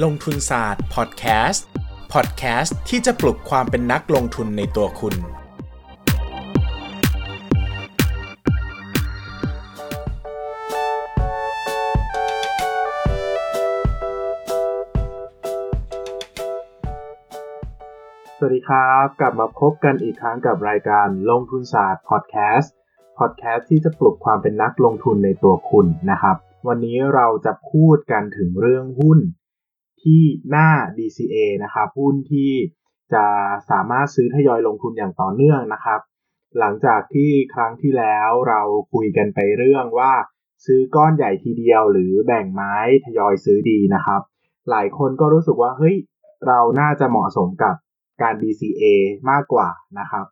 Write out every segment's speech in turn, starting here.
ลงทุนศาสตร์พอดแคสต์พอดแคสต์ที่จะปลุกความเป็นนักลงทุนในตัวคุณ สวัสดีครับ กลับมาพบกันอีกครั้งกับรายการลงทุนศาสตร์พอดแคสต์พอดแคสต์ที่จะปลุกความเป็นนักลงทุนในตัวคุณนะครับ วันนี้เราจะพูดกันถึงเรื่องหุ้น ที่หน้า DCA นะครับหุ้นที่จะสามารถซื้อทยอยลงทุนอย่างต่อเนื่องนะครับ หลังจากที่ครั้งที่แล้วเราคุยกันไปเรื่องว่าซื้อก้อนใหญ่ทีเดียวหรือแบ่งไม้ทยอยซื้อดีนะครับ หลายคนก็รู้สึกว่าเฮ้ยเราน่าจะเหมาะสมกับการ DCA มากกว่านะครับ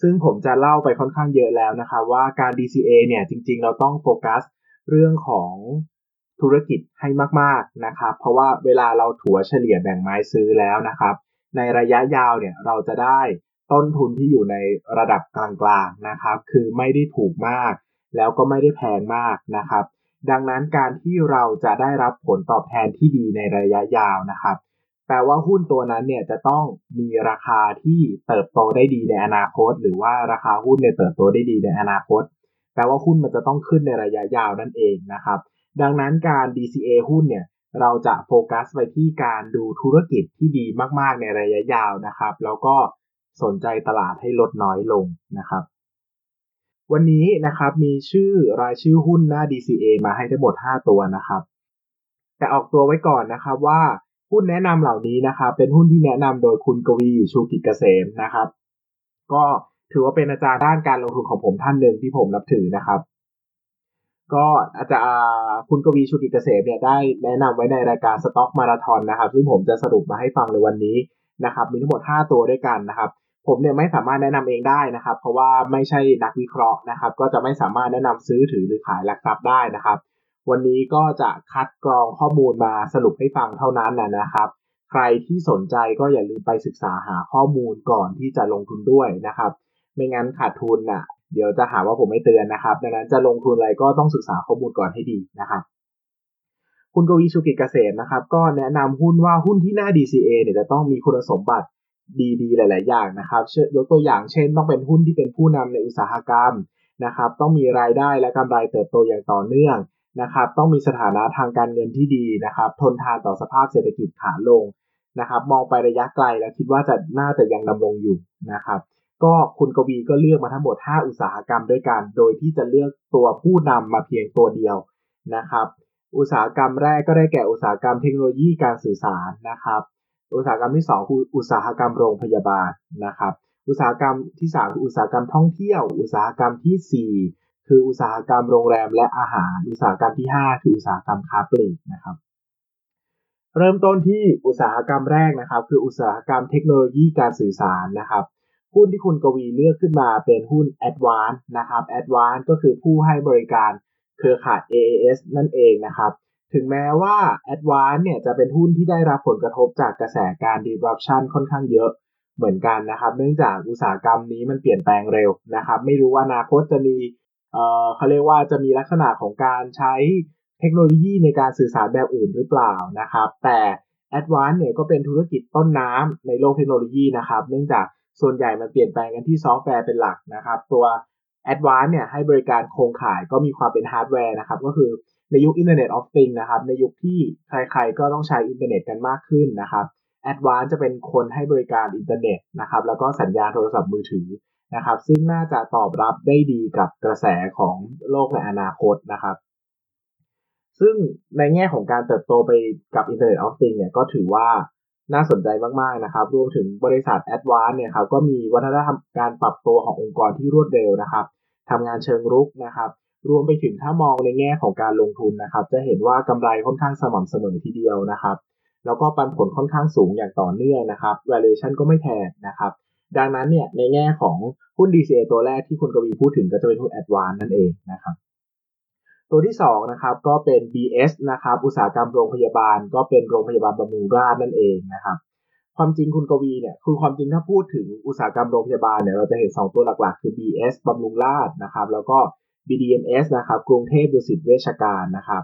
ซึ่งผมจะเล่าไปค่อนข้างเยอะแล้วนะครับว่าการ DCA เนี่ยจริงๆ เราต้องโฟกัสเรื่องของ ธุรกิจให้มากๆนะครับ เพราะว่าเวลาเราถัวเฉลี่ยแบ่งไม้ซื้อแล้วนะครับ ในระยะยาวเนี่ยเราจะได้ต้นทุนที่อยู่ในระดับกลางๆนะครับ คือไม่ได้ถูกมาก แล้วก็ไม่ได้แพงมากนะครับ ดังนั้นการที่เราจะได้รับผลตอบแทนที่ดีในระยะยาวนะครับ แปลว่าหุ้นตัวนั้นเนี่ยจะต้องมีราคาที่เติบโตได้ดีในอนาคต หรือว่าราคาหุ้นเนี่ยเติบโตได้ดีในอนาคต แปลว่าหุ้นมันจะต้องขึ้นในระยะยาวนั่นเองนะครับ ดังนั้นการ DCA หุ้นเนี่ยเราจะโฟกัสไปที่การดูธุรกิจที่ดีมาก ๆ ในระยะยาวนะครับ แล้วก็สนใจตลาดให้ลดน้อยลงนะครับ วันนี้นะครับมีชื่อรายชื่อหุ้นหน้า DCA มาให้ทั้งหมด 5 ตัวนะครับ แต่ออกตัวไว้ก่อนนะครับว่าหุ้นแนะนำเหล่านี้นะครับ เป็นหุ้นที่แนะนำโดยคุณกวีชูกิจเกษมนะครับ ก็ถือว่าเป็นอาจารย์ด้านการลงทุนของผมท่านหนึ่งที่ผมนับถือนะครับ ก็อาจจะคุณกวีชุกิเกษมเนี่ยได้แนะนำไว้ในรายการสต็อกมาราทอนนะครับ ซึ่งผมจะสรุปมาให้ฟังในวันนี้นะครับ มีทั้งหมด 5 ตัวด้วยกันนะครับ ผมเนี่ยไม่สามารถแนะนำเองได้นะครับ เพราะว่าไม่ใช่นักวิเคราะห์นะครับ ก็จะไม่สามารถแนะนำซื้อถือหรือขายหลักทรัพย์ได้นะครับ วันนี้ก็จะคัดกรองข้อมูลมาสรุปให้ฟังเท่านั้นนะครับ ใครที่สนใจก็อย่าลืมไปศึกษาหาข้อมูลก่อนที่จะลงทุนด้วยนะครับ ไม่งั้นขาดทุนอะ เดี๋ยวจะหาว่าผมไม่เตือนนะครับดังนั้นจะลงทุนอะไรก็ต้องศึกษาข้อมูลก่อนให้ดีนะครับคุณกวีชุกิจเกษมนะครับ ก็แนะนำหุ้นว่าหุ้นที่หน้า DCA เนี่ยจะต้องมีคุณสมบัติดีๆ หลาย ๆ อย่างนะครับยกตัวอย่างเช่น ต้องเป็นหุ้นที่เป็นผู้นำในอุตสาหกรรมนะครับ ต้องมีรายได้และกำไรเติบโตอย่างต่อเนื่องนะครับ ต้องมีสถานะทางการเงินที่ดีนะครับ ทนทานต่อสภาพเศรษฐกิจขาลงนะครับ มองไประยะไกลแล้วคิดว่าจะน่าจะยังดำรงอยู่นะครับ ก็คุณกวีก็เลือกมาทั้งหมด 5 อุตสาหกรรมด้วยกัน โดยที่จะเลือกตัวผู้นำมาเพียงตัวเดียวนะครับ อุตสาหกรรมแรกก็ได้แก่อุตสาหกรรมเทคโนโลยีการสื่อสารนะครับ อุตสาหกรรมที่ 2 คืออุตสาหกรรมโรงพยาบาลนะครับ อุตสาหกรรมที่3คืออุตสาหกรรมท่องเที่ยว อุตสาหกรรมที่ 4 คืออุตสาหกรรมโรงแรมและอาหาร อุตสาหกรรมที่ 5 คืออุตสาหกรรมค้าปลีกนะครับเริ่มต้นที่อุตสาหกรรมแรกนะครับ คืออุตสาหกรรมเทคโนโลยีการสื่อสารนะครับ หุ้นที่คุณกวีเลือกขึ้นมาเป็นหุ้น a d v a n c e นะครับ a d v a n c e ก็คือผู้ให้บริการเครือข่าย AAS นั่นเองนะครับ ถึงแม้ว่า a d v a n c e เนี่ยจะเป็นหุ้นที่ได้รับผลกระทบจากกระแสการ disruption ค่อนข้างเยอะเหมือนกันนะครับ เนื่องจากอุตสาหกรรมนี้มันเปลี่ยนแปลงเร็วนะครับ ไม่รู้ว่าอนาคตจะมีเอ่อเขาเรียกว่าจะมีลักษณะของการใช้เทคโนโลยีในการสื่อสารแบบอื่นหรือเปล่านะครับ แต่ a d v a n c e เนี่ยก็เป็นธุรกิจต้นน้ำในโลกเทคโนโลยีนะครับ เนื่องจาก ส่วนใหญ่มันเปลี่ยนแปลงกันที่ซอฟต์แวร์เป็นหลักนะครับ ตัว a d v a n c e เนี่ยให้บริการโครงข่ายก็มีความเป็นฮาร์ดแวร์นะครับ ก็คือในยุค Internet of Things นะครับ ในยุคที่ใครๆก็ต้องใช้อินเทอร์เน็ตกันมากขึ้นนะครับ a d v a n c e จะเป็นคนให้บริการอินเทอร์เน็ตนะครับ แล้วก็สัญญาณโทรศัพท์มือถือนะครับ ซึ่งน่าจะตอบรับได้ดีกับกระแสของโลกในอนาคตนะครับ ซึ่งในแง่ของการเติบโตไปกับ Internet of Things เนี่ยก็ถือว่า น่าสนใจมากๆนะครับรวมถึงบริษัท a d v a n c e เนี่ยครับก็มีวัฒนธรรมการปรับตัวขององค์กรที่รวดเร็วนะครับทำงานเชิงรุกนะครับ รวมไปถึงถ้ามองในแง่ของการลงทุนนะครับ จะเห็นว่ากำไรค่อนข้างสม่ำเสมอทีเดียวนะครับ แล้วก็ปันผลค่อนข้างสูงอย่างต่อเนื่องนะครับ valuation ก็ไม่แพงนะครับ ดังนั้นเนี่ยในแง่ของหุ้น DCA ตัวแรกที่คุณกวีพูดถึงก็จะเป็นหุ้น a d v a n c e นั่นเองนะครับ ตัวที่2นะครับก็เป็น BS นะครับอุตสาหกรรมโรงพยาบาล ก็เป็นโรงพยาบาลบำรุงราษฎร์นั่นเองนะครับความจริงคุณกวีเนี่ยคือความจริงถ้าพูดถึงอุตสาหกรรมโรงพยาบาลเนี่ยเราจะเห็น 2 ตัวหลักๆ คือ BS บำรุงราษฎร์นะครับแล้วก็ BDMS นะครับกรุงเทพดุสิตเวชการนะครับ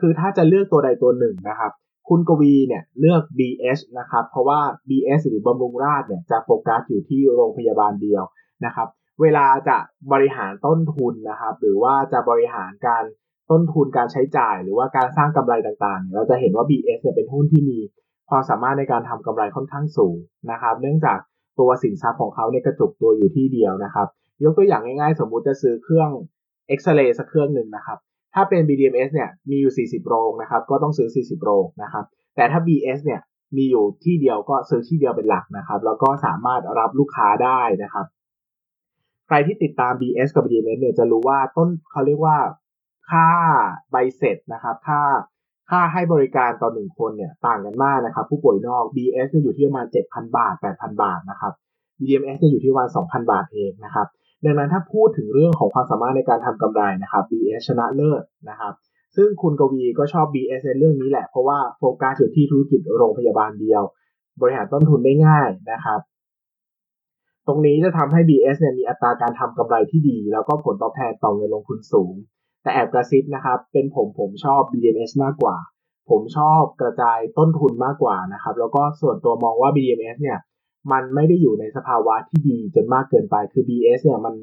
คือถ้าจะเลือกตัวใดตัวหนึ่งนะครับคุณกวีเนี่ยเลือก BS นะครับเพราะว่า BS หรือบำรุงราษเนี่ยจะโฟกัสอยู่ที่โรงพยาบาลเดียวนะครับ เวลาจะบริหารต้นทุนนะครับ หรือว่าจะบริหารการต้นทุนการใช้จ่าย หรือว่าการสร้างกำไรต่างๆ เราจะเห็นว่า BS เนี่ยเป็นหุ้นที่มีความสามารถในการทำกำไรค่อนข้างสูงนะครับ เนื่องจากตัวสินทรัพย์ของเขาเนี่ยกระจุกตัวอยู่ที่เดียวนะครับ ยกตัวอย่างง่ายๆ สมมุติจะซื้อเครื่องเอ็กซเรย์สักเครื่องหนึ่งนะครับ ถ้าเป็น BDMs เนี่ยมีอยู่ 40 โรงนะครับ ก็ต้องซื้อ 40 โรงนะครับ แต่ถ้า BS เนี่ยมีอยู่ที่เดียวก็ซื้อที่เดียวเป็นหลักนะครับ แล้วก็สามารถรับลูกค้าได้นะครับ ใครที่ติดตาม BS กับ BMS เนี่ยจะรู้ว่าต้นเขาเรียกว่าค่าใบเสร็จนะครับค่าค่าให้บริการต่อหนึ่งคนเนี่ยต่างกันมากนะครับ ผู้ป่วยนอก BS เนี่ยอยู่ที่ประมาณ 7,000 บาท 8,000 บาทนะครับ BMS เนี่ยอยู่ที่ประมาณ 2,000 บาทเองนะครับ ดังนั้นถ้าพูดถึงเรื่องของความสามารถในการทำกำไรนะครับ BS ชนะเลิศนะครับ ซึ่งคุณกวีก็ชอบ BS ในเรื่องนี้แหละ เพราะว่าโฟกัสอยู่ที่ธุรกิจโรงพยาบาลเดียว บริหารต้นทุนได้ง่ายนะครับ ตรงนี้จะทำให้ BS เนี่ยมีอัตราการทำกำไรที่ดี แล้วก็ผลตอบแทนต่อเงินลงทุนสูง แต่แอบกระซิบนะครับ เป็นผมผมชอบ BDMs มากกว่า ผมชอบกระจายต้นทุนมากกว่านะครับ แล้วก็ส่วนตัวมองว่า BDMs เนี่ยมันไม่ได้อยู่ในสภาวะที่ดีจนมากเกินไป คือ BS เนี่ยมัน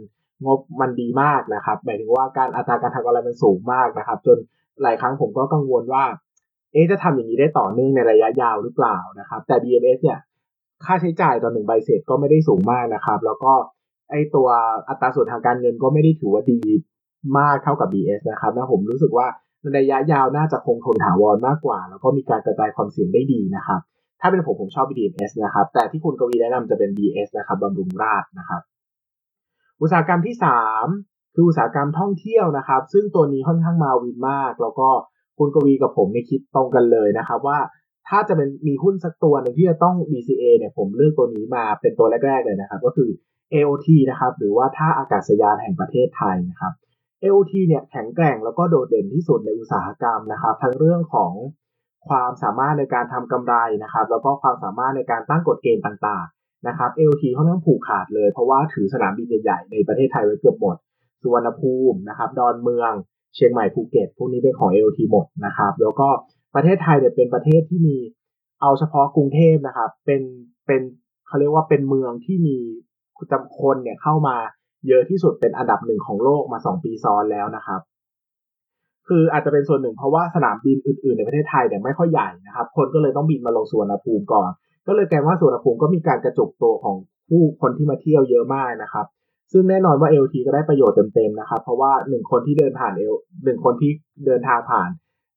งบมันดีมากนะครับ หมายถึงว่าการอัตราการทำกำไรมันสูงมากนะครับ จนหลายครั้งผมก็กังวลว่า เอ๊จะทำอย่างนี้ได้ต่อเนื่องในระยะยาวหรือเปล่านะครับ แต่ BMS เนี่ย ค่าใช้จ่ายต่อหนึ่งใบเสร็จก็ไม่ได้สูงมากนะครับ แล้วก็ไอตัวอัตราส่วนทางการเงินก็ไม่ได้ถือว่าดีมากเท่ากับ BS นะครับนะผมรู้สึกว่าในระยะยาวน่าจะคงทนถาวรมากกว่า แล้วก็มีการกระจายความเสี่ยงได้ดีนะครับ ถ้าเป็นผมผมชอบ BDMs นะครับ แต่ที่คุณกวีแนะนำจะเป็น BS นะครับบำรุงราษนะครับ อุตสาหกรรมที่ 3 คืออุตสาหกรรมท่องเที่ยวนะครับ ซึ่งตัวนี้ค่อนข้างมาวินมาก แล้วก็คุณกวีกับผมในคิดตรงกันเลยนะครับว่า ถ้าจะเป็นมีหุ้นสักตัวหนึ่งที่จะต้อง DCA เนี่ยผมเลือกตัวนี้มาเป็นตัวแรก ๆ เลยนะครับ ก็คือ AOT นะครับหรือว่าท่าอากาศยานแห่งประเทศไทยนะครับ AOT เนี่ยแข็งแกร่งแล้วก็โดดเด่นที่สุดในอุตสาหกรรมนะครับ ทั้งเรื่องของความสามารถในการทำกำไรนะครับ แล้วก็ความสามารถในการตั้งกฎเกณฑ์ต่างๆนะครับ AOT ค่อนข้างผูกขาดเลย เพราะว่าถือสนามบินใหญ่ๆในประเทศไทยไว้เกือบหมด สุวรรณภูมินะครับ ดอนเมือง เชียงใหม่ภูเก็ตพวกนี้เป็นของ AOT หมดนะครับ แล้วก็ ประเทศไทยเนี่ยเป็นประเทศที่มีเอาเฉพาะกรุงเทพนะครับ เป็นเป็นเขาเรียกว่าเป็นเมืองที่มีจำคนเนี่ยเข้ามาเยอะที่สุดเป็นอันดับหนึ่งของโลกมา2ปีซ้อนแล้วนะครับ คืออาจจะเป็นส่วนหนึ่งเพราะว่าสนามบินอื่นๆ ในประเทศไทยเนี่ยไม่ค่อยใหญ่นะครับ คนก็เลยต้องบินมาลงสุวรรณภูมิก่อน ก็เลยกลายว่าสุวรรณภูมิก็มีการกระจุกตัวของผู้คนที่มาเที่ยวเยอะมากนะครับ ซึ่งแน่นอนว่า AOT ก็ได้ประโยชน์เต็มๆนะครับ เพราะว่าหนึ่งคนที่เดินผ่านเอลหนึ่งคนที่เดินทางผ่าน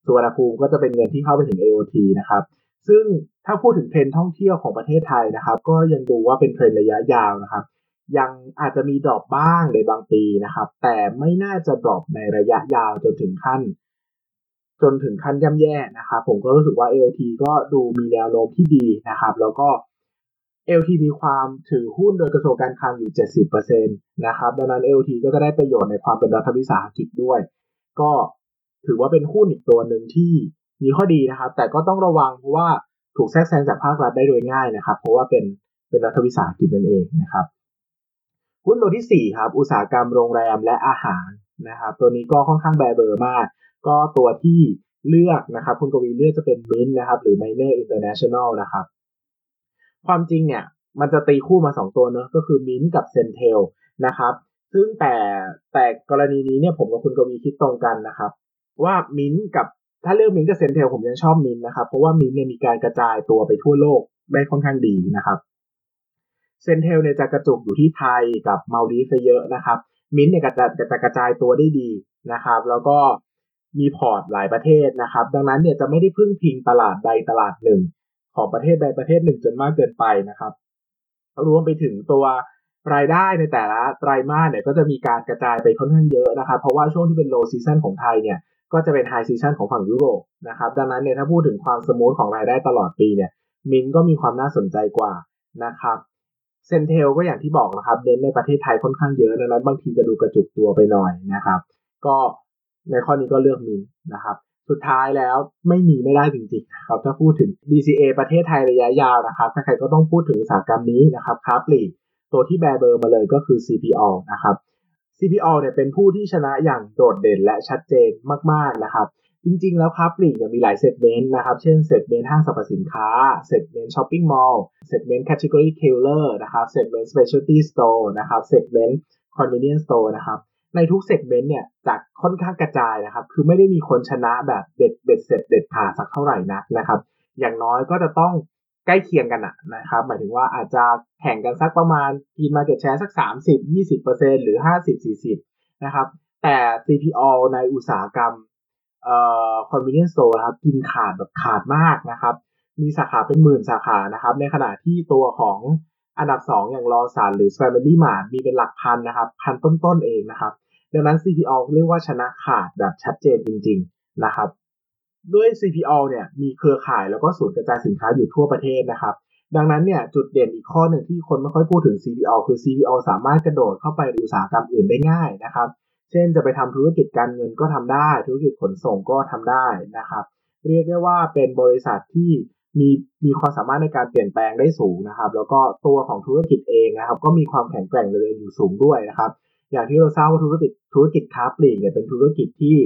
สุวรรณภูมิก็จะเป็นเงินที่เข้าไปถึง AOT นะครับ ซึ่งถ้าพูดถึงเทรนท่องเที่ยวของประเทศไทยนะครับ ก็ยังดูว่าเป็นเทรนระยะยาวนะครับ ยังอาจจะมี drop บ้างในบางปีนะครับ แต่ไม่น่าจะ drop ในระยะยาวจนถึงขั้น จนถึงขั้นย่ำแย่นะครับ ผมก็รู้สึกว่า LT ก็ดูมีแนวโน้มที่ดีนะครับ แล้วก็ LT มีความถือหุ้นโดยกระทรวงการคลังอยู่ 70%นะครับ ดังนั้น LT ก็จะได้ประโยชน์ในความเป็นรัฐวิสาหกิจด้วย ก็ ถือว่าเป็นหุ้นอีกตัวหนึ่งที่มีข้อดีนะครับ แต่ก็ต้องระวังเพราะว่าถูกแทรกแซงจากภาครัฐได้โดยง่ายนะครับ เพราะว่าเป็นเป็นรัฐวิสาหกิจนั่นเองนะครับหุ้นตัวที่ 4 ครับ อุตสาหกรรมโรงแรมและอาหารนะครับ ตัวนี้ก็ค่อนข้างแบเบอร์มาก ก็ตัวที่เลือกนะครับ คุณกวีเลือกจะเป็นมินนะครับ หรือ Minor International นะครับ ความจริงเนี่ย มันจะตีคู่มา 2 ตัวเนอะก็คือมินกับ CENTEL นะครับ ซึ่งแต่แต่กรณีนี้เนี่ยผมกับคุณกวีคิดตรงกันนะครับ ว่ามินกับถ้าเลือกมินกับ CENTEL ผมยังชอบมินนะครับ เพราะว่ามินเนี่ยมีการกระจายตัวไปทั่วโลกได้ค่อนข้างดีนะครับ CENTEL เนี่ยจะกระจุกอยู่ที่ไทยกับมัลดีฟส์เยอะนะครับมินเนี่ยจะจะกระจายตัวได้ดีนะครับ แล้วก็มี port หลายประเทศนะครับ ดังนั้นเนี่ยจะไม่ได้พึ่งพิงตลาดใดตลาดหนึ่ง ของประเทศใดประเทศหนึ่งจนมากเกินไปนะครับ รวมไปถึงตัวรายได้ในแต่ละไตรมาสเนี่ยก็จะมีการกระจายไปค่อนข้างเยอะนะครับ เพราะว่าช่วงที่เป็น low season ของไทยเนี่ย ก็จะเป็น high season ของฝั่งยุโรปนะครับดังนั้นเนี่ยถ้าพูดถึงความ smooth ของรายได้ตลอดปีเนี่ยมินก็มีความน่าสนใจกว่านะครับ CENTEL ก็อย่างที่บอกนะครับเน้นในประเทศไทยค่อนข้างเยอะดังนั้นบางทีจะดูกระจุกตัวไปหน่อยนะครับ ก็ในข้อนี้ก็เลือกมินนะครับสุดท้ายแล้วไม่มีไม่ได้จริงๆครับถ้าพูดถึง DCA ประเทศไทยระยะยาวนะครับใครๆก็ต้องพูดถึงอุตสาหกรรมนี้นะครับค้าปลีกตัวที่แบเบอร์มาเลยก็คือ CPALL นะครับ CPALL เนี่ยเป็นผู้ที่ชนะอย่างโดดเด่นและชัดเจนมาก ๆ นะครับ จริง ๆ แล้วค้าปลีกเนี่ยมีหลาย segment นะครับ เช่น segment ห้างสรรพสินค้าsegment shopping mall segment category killer นะครับ segment specialty store นะครับ segment convenience store นะครับในทุก segment เนี่ยจะค่อนข้างกระจายนะครับ คือไม่ได้มีคนชนะแบบเด็ดเบ็ดเสร็จเด็ดขาดสักเท่าไหร่นักนะครับ อย่างน้อยก็จะต้อง ใกล้เคียงกันนะครับ หมายถึงว่าอาจจะแข่งกันสักประมาณกิน market share สัก 30-20%หรือ 50-40 นะครับ แต่ CPALL ในอุตสาหกรรมเอ่อ convenience store นะครับ กินขาดแบบขาดมากนะครับ มีสาขาเป็นหมื่นสาขานะครับ ในขณะที่ตัวของอันดับ 2 อย่างรอสันหรือ Family Mart มีเป็นหลักพันนะครับ พันต้นๆเองนะครับ ดังนั้น CPO เรียกว่าชนะขาดแบบชัดเจนจริง ๆ นะครับ ด้วย CPO เนี่ยมีเครือข่ายแล้วก็ศูนย์กระจายสินค้าอยู่ทั่วประเทศนะครับ ดังนั้นเนี่ยจุดเด่นอีกข้อหนึ่งที่คนไม่ค่อยพูดถึง CPO คือ CPO สามารถกระโดดเข้าไปอุตสาหกรรมอื่นได้ง่ายนะครับ เช่นจะไปทำธุรกิจการเงินก็ทำได้ ธุรกิจขนส่งก็ทำได้นะครับ เรียกได้ว่าเป็นบริษัทที่มีมีความสามารถในการเปลี่ยนแปลงได้สูงนะครับ แล้วก็ตัวของธุรกิจเองนะครับ ก็มีความแข็งแกร่งเลยอยู่สูงด้วยนะครับ อย่างที่เราทราบว่าธุรกิจธุรกิจค้าปลีกเนี่ยเป็นธุรกิจที่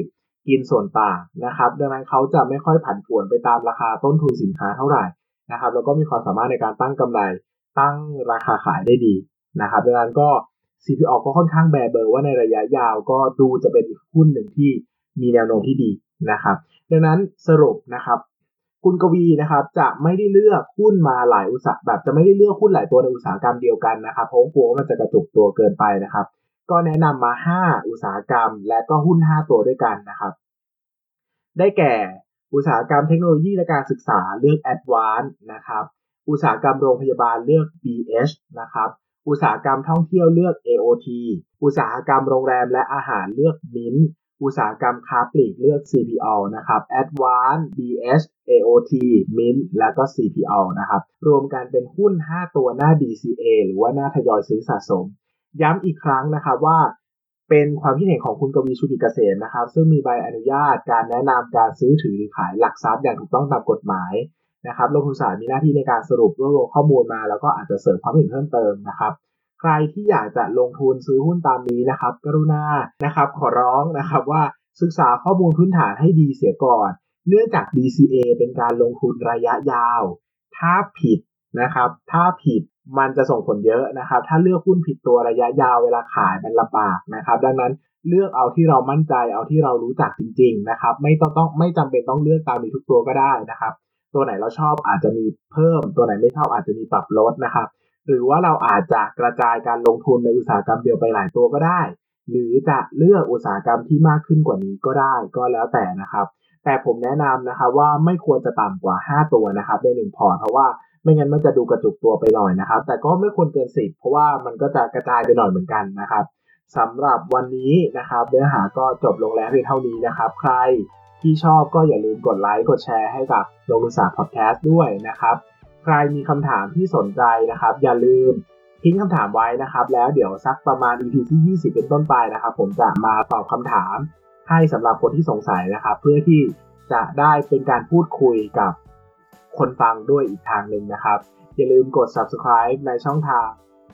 กินส่วนต่างนะครับ ดังนั้นเขาจะไม่ค่อยผันผวนไปตามราคาต้นทุนสินค้าเท่าไหร่นะครับ แล้วก็มีความสามารถในการตั้งกำไร ตั้งราคาขายได้ดีนะครับ ดังนั้นก็ CPO ก็ค่อนข้างแบเบอร์ว่าในระยะยาวก็ดูจะเป็นอีกหุ้นหนึ่งที่มีแนวโน้มที่ดีนะครับ ดังนั้นสรุปนะครับคุณกวีนะครับจะไม่ได้เลือกหุ้นมาหลายอุตสาหแบบจะไม่ได้เลือกหุ้นหลายตัวในอุตสาหกรรมเดียวกันนะครับเพราะกลัวว่ามันจะกระจุกตัวเกินไปนะครับ ก็แนะนำมา 5 อุตสาหกรรม และก็หุ้น 5 ตัวด้วยกันนะครับ ได้แก่อุตสาหกรรมเทคโนโลยีและการศึกษาเลือก Advance นะครับ อุตสาหกรรมโรงพยาบาลเลือก BH นะครับ อุตสาหกรรมท่องเที่ยวเลือก AOT อุตสาหกรรมโรงแรมและอาหารเลือก Mint อุตสาหกรรมค้าปลีกเลือก CPO นะครับ Advance BH AOT Mint แล้วก็ CPO นะครับ รวมกันเป็นหุ้น 5 ตัวหน้า DCA หรือว่าหน้าทยอยซื้อสะสม ย้ำอีกครั้งนะครับว่าเป็นความคิดเห็นของคุณกวีชุติเกษมนะครับ ซึ่งมีใบอนุญาตการแนะนำการซื้อถือหรือขายหลักทรัพย์อย่างถูกต้องตามกฎหมายนะครับลงทุนศาสตร์มีหน้าที่ในการสรุปรวบรวมข้อมูลมา แล้วก็อาจจะเสริมความเห็นเพิ่มเติมนะครับ ใครที่อยากจะลงทุนซื้อหุ้นตามนี้นะครับ กรุณานะครับ ขอร้องนะครับว่าศึกษาข้อมูลพื้นฐานให้ดีเสียก่อน เนื่องจาก DCA เป็นการลงทุนระยะยาว ถ้าผิด นะครับ ถ้าผิดมันจะส่งผลเยอะนะครับ ถ้าเลือกหุ้นผิดตัวระยะยาวเวลาขายมันลำบากนะครับ ดังนั้นเลือกเอาที่เรามั่นใจเอาที่เรารู้จักจริง ๆ นะครับ ไม่ต้องต้องไม่จำเป็นต้องเลือกตามนี้ทุกตัวก็ได้นะครับ ตัวไหนเราชอบอาจจะมีเพิ่ม ตัวไหนไม่ชอบอาจจะมีปรับลดนะครับ หรือว่าเราอาจจะกระจายการลงทุนในอุตสาหกรรมเดียวไปหลายตัวก็ได้ หรือจะเลือกอุตสาหกรรมที่มากขึ้นกว่านี้ก็ได้ก็แล้วแต่นะครับ แต่ผมแนะนำนะครับว่าไม่ควรจะต่ำกว่า 5 ตัวนะครับในหนึ่งพอร์ตเพราะว่า ไม่งั้นมันจะดูกระจุกตัวไปหน่อยนะครับ แต่ก็ไม่ควรเกิน10เพราะว่ามันก็จะกระจายไปหน่อยเหมือนกันนะครับสำหรับวันนี้นะครับ เนื้อหาก็จบลงแล้วเพียงเท่านี้นะครับ ใครที่ชอบก็อย่าลืมกดไลค์กดแชร์ให้กับลงทุนศาสตร์พอดแคสต์ด้วยนะครับ ใครมีคำถามที่สนใจนะครับ อย่าลืมทิ้งคำถามไว้นะครับ แล้วเดี๋ยวสักประมาณ EP ที่ 20 เป็นต้นไปนะครับ ผมจะมาตอบคำถามให้สำหรับคนที่สงสัยนะครับ เพื่อที่จะได้เป็นการพูดคุยกับ คนฟังด้วยอีกทางหนึ่งนะครับ อย่าลืมกด subscribe ในช่องทาง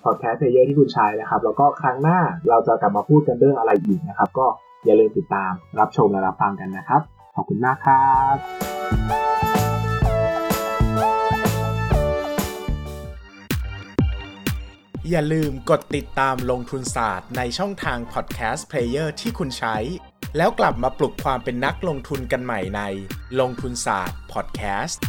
podcast player ที่คุณใช้นะครับ แล้วก็ครั้งหน้าเราจะกลับมาพูดกันเรื่องอะไรอีกนะครับ ก็อย่าลืมติดตามรับชมและรับฟังกันนะครับ ขอบคุณมากครับอย่าลืมกดติดตามลงทุนศาสตร์ในช่องทางพอดแคสต์เพลเยอร์ที่คุณใช้ แล้วกลับมาปลุกความเป็นนักลงทุนกันใหม่ในลงทุนศาสตร์พอดแคสต์